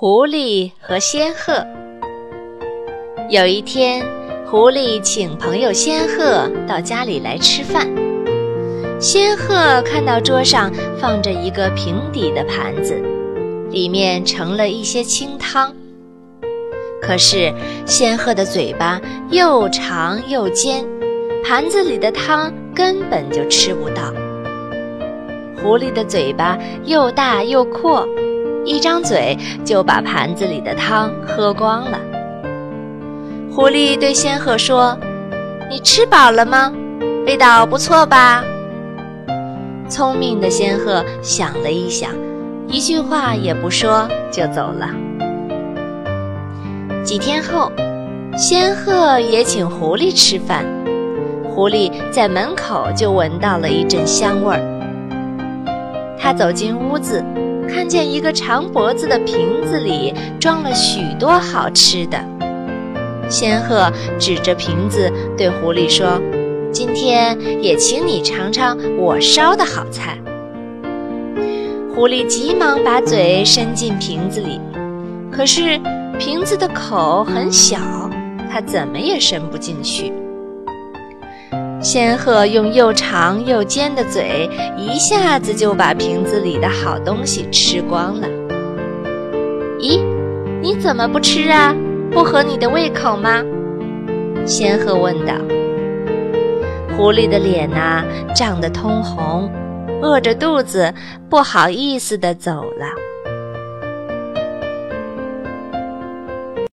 狐狸和仙鹤。有一天，狐狸请朋友仙鹤到家里来吃饭。仙鹤看到桌上放着一个平底的盘子，里面盛了一些清汤。可是仙鹤的嘴巴又长又尖，盘子里的汤根本就吃不到。狐狸的嘴巴又大又阔。一张嘴就把盘子里的汤喝光了。狐狸对仙鹤说：“你吃饱了吗？味道不错吧？”聪明的仙鹤想了一想，一句话也不说就走了。几天后，仙鹤也请狐狸吃饭，狐狸在门口就闻到了一阵香味儿。他走进屋子。看见一个长脖子的瓶子里装了许多好吃的，仙鹤指着瓶子对狐狸说：“今天也请你尝尝我烧的好菜。”狐狸急忙把嘴伸进瓶子里，可是瓶子的口很小，它怎么也伸不进去。仙鹤用又长又尖的嘴，一下子就把瓶子里的好东西吃光了。咦，你怎么不吃啊？不合你的胃口吗？仙鹤问道。狐狸的脸呐，涨得通红，饿着肚子，不好意思地走了。